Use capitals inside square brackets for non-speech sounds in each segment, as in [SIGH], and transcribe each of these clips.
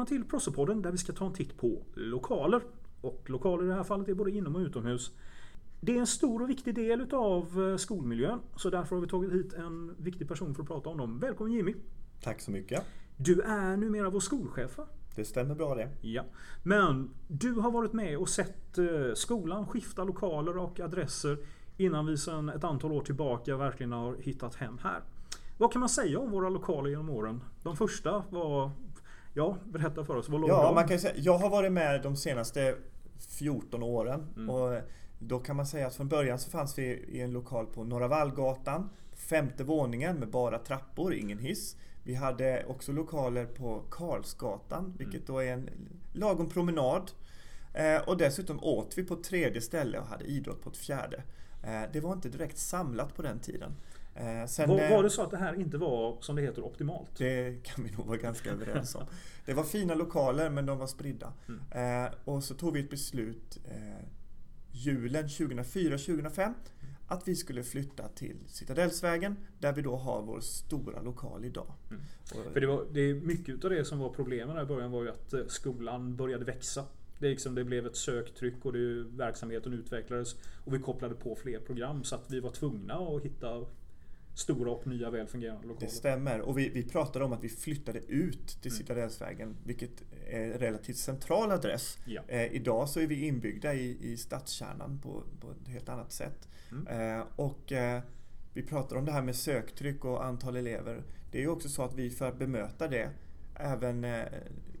Välkommen till Prossepodden där vi ska ta en titt på lokaler. Och lokaler i det här fallet är både inom och utomhus. Det är en stor och viktig del utav skolmiljön. Så därför har vi tagit hit en viktig person för att prata om dem. Välkommen Jimmy! Tack så mycket! Du är numera vår skolchef va? Det stämmer bra det. Ja. Men du har varit med och sett skolan skifta lokaler och adresser innan vi sedan ett antal år tillbaka verkligen har hittat hem här. Vad kan man säga om våra lokaler genom åren? De första var... Ja, berätta för oss. Vad ja, de? man kan säga, jag har varit med de senaste 14 åren. Mm. Och då kan man säga att från början så fanns vi i en lokal på Norra Vallgatan. Femte våningen med bara trappor, ingen hiss. Vi hade också lokaler på Karlsgatan, mm. vilket då är en lagom promenad. Eh, och dessutom åt vi på tredje ställe och hade idrott på ett fjärde. Eh, det var inte direkt samlat på den tiden. Eh, sen, var, var, det så att det här inte var, som det heter, optimalt? Det kan vi nog vara ganska överens om. Det var fina lokaler men de var spridda. Mm. Eh, och så tog vi ett beslut eh, julen 2004-2005 att vi skulle flytta till Citadellsvägen där vi då har vår stora lokal idag. Mm. För det, var, det är mycket av det som var problemen i början var ju att eh, skolan började växa. Det, liksom, det blev ett söktryck och det, verksamheten utvecklades. Och vi kopplade på fler program så att vi var tvungna att hitta stora och nya välfungerande lokaler. Det stämmer. Och vi, vi pratade om att vi flyttade ut till mm. Citadellsvägen, vilket är en relativt central adress. Ja. Eh, idag så är vi inbyggda i, i stadskärnan på, på ett helt annat sätt. Mm. Eh, och eh, vi pratar om det här med söktryck och antal elever. Det är ju också så att vi för att bemöta det även eh,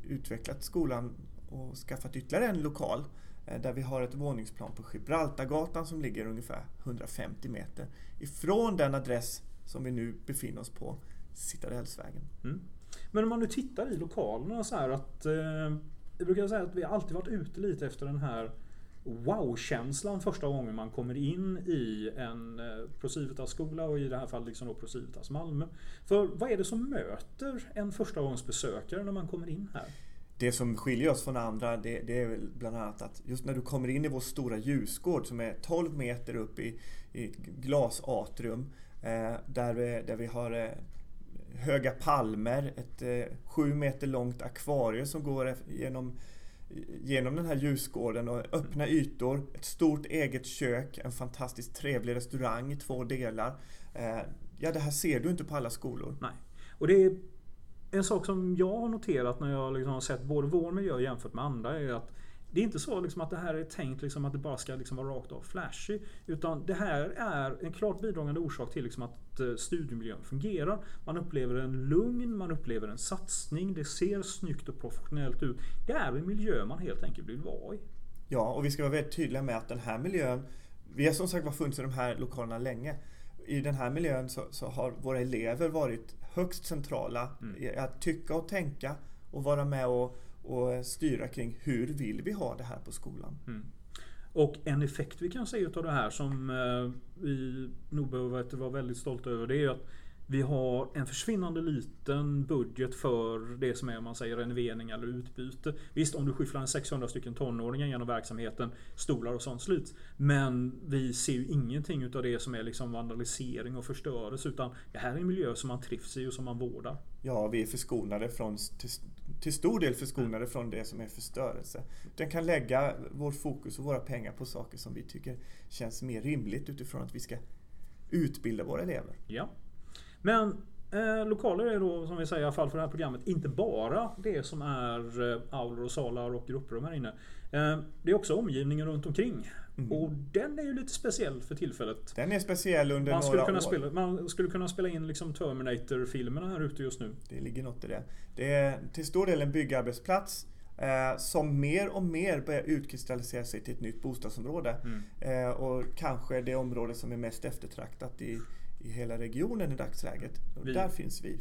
utvecklat skolan och skaffat ytterligare en lokal eh, där vi har ett våningsplan på Gibraltargatan som ligger ungefär 150 meter ifrån den adress som vi nu befinner oss på, Citadellsvägen. Mm. Men om man nu tittar i lokalerna så här att eh, Jag brukar säga att vi alltid varit ute lite efter den här wow-känslan första gången man kommer in i en eh, Procivitas-skola och i det här fallet liksom då Procivitas Malmö. För vad är det som möter en förstagångsbesökare när man kommer in här? Det som skiljer oss från andra det, det, är väl bland annat att just när du kommer in i vår stora ljusgård som är 12 meter upp i, i glasatrium eh, Eh, där, vi, där vi har eh, höga palmer, ett eh, 7 meter långt akvarium som går genom genom den här ljusgården och öppna ytor, ett stort eget kök, en fantastiskt trevlig restaurang i två delar. Eh, ja, det här ser du inte på alla skolor. Nej. Och det är en sak som jag har noterat när jag liksom har sett både vår miljö jämfört med andra är att det är inte så liksom att det här är tänkt liksom att det bara ska liksom vara rakt av flashy. Utan det här är en klart bidragande orsak till liksom att eh, studiemiljön fungerar. Man upplever en lugn, man upplever en satsning, det ser snyggt och professionellt ut. Det är en miljö man helt enkelt vill vara i. Ja, och vi ska vara väldigt tydliga med att den här miljön Vi har som sagt var funnits i de här lokalerna länge. I den här miljön så, så har våra elever varit högst centrala mm. i att tycka och tänka och vara med och och styra kring hur vill vi ha det här på skolan. Mm. Och en effekt vi kan se utav det här som eh, vi nog behöver vara väldigt stolta över det är att vi har en försvinnande liten budget för det som är om man säger renovering eller utbyte. Visst, om du skyfflar en 600 stycken tonåringar genom verksamheten, stolar och sånt slut. Men vi ser ju ingenting utav det som är liksom vandalisering och förstörelse. Utan det här är en miljö som man trivs i och som man vårdar. Ja, vi är förskonade från, till, till stor del förskonade mm. från det som är förstörelse. Den kan lägga vår fokus och våra pengar på saker som vi tycker känns mer rimligt utifrån att vi ska utbilda våra elever. Ja. Men eh, lokaler är då, som vi säger i alla fall för det här programmet, inte bara det som är eh, aulor och salar och grupprum här inne. Eh, det är också omgivningen runt omkring. Mm. Och den är ju lite speciell för tillfället. Den är speciell under man några kunna år. Spela, man skulle kunna spela in liksom Terminator-filmerna här ute just nu. Det ligger något i det. Det är till stor del en byggarbetsplats eh, som mer och mer börjar utkristallisera sig till ett nytt bostadsområde. Mm. Eh, och kanske det område som är mest eftertraktat i i hela regionen i dagsläget. Och vi. där finns vi.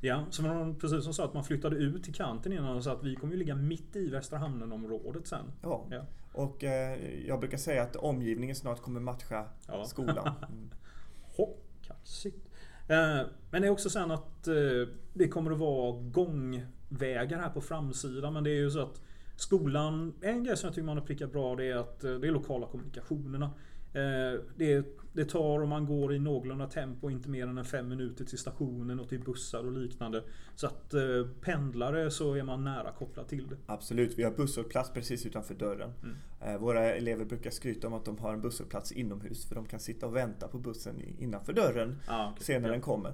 Ja, så man precis som sa att man flyttade ut till kanten innan och sa att vi kommer ju ligga mitt i Västra Hamnen-området sen. Ja, ja. och eh, jag brukar säga att omgivningen snart kommer matcha ja. skolan. [LAUGHS] Mm. Kaxigt. Eh, men det är också sen att eh, det kommer att vara gångvägar här på framsidan. Men det är ju så att skolan, en grej som jag tycker man har prickat bra det är att eh, det är lokala kommunikationerna. Eh, det, det tar om man går i någorlunda tempo inte mer än fem minuter till stationen och till bussar och liknande. Så att eh, pendlare så är man nära kopplad till det. Absolut, vi har busshållplats precis utanför dörren. Mm. Eh, våra elever brukar skryta om att de har en busshållplats inomhus för de kan sitta och vänta på bussen innanför dörren ah, okay. sen när den kommer.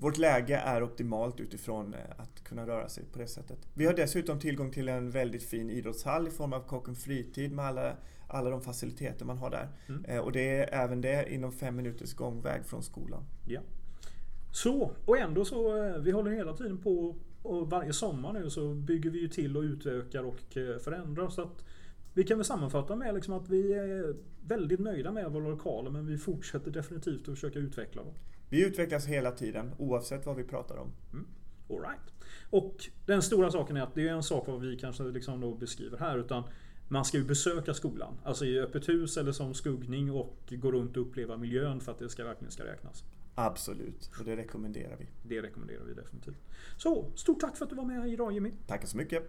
Vårt läge är optimalt utifrån att kunna röra sig på det sättet. Vi har dessutom tillgång till en väldigt fin idrottshall i form av Kocken Fritid med alla alla de faciliteter man har där. Mm. Eh, och det är även det inom fem minuters gångväg från skolan. Ja. Så, och ändå så, eh, vi håller hela tiden på och varje sommar nu så bygger vi ju till och utökar och eh, förändrar. Så att vi kan väl sammanfatta med liksom att vi är väldigt nöjda med våra lokaler men vi fortsätter definitivt att försöka utveckla dem. Vi utvecklas hela tiden oavsett vad vi pratar om. Mm. All right. Och den stora saken är att det är en sak vad vi kanske liksom då beskriver här utan man ska ju besöka skolan. Alltså i öppet hus eller som skuggning och gå runt och uppleva miljön för att det ska, verkligen ska räknas. Absolut, och det rekommenderar vi. Det rekommenderar vi definitivt. Så, stort tack för att du var med idag Jimmy. Tack så mycket.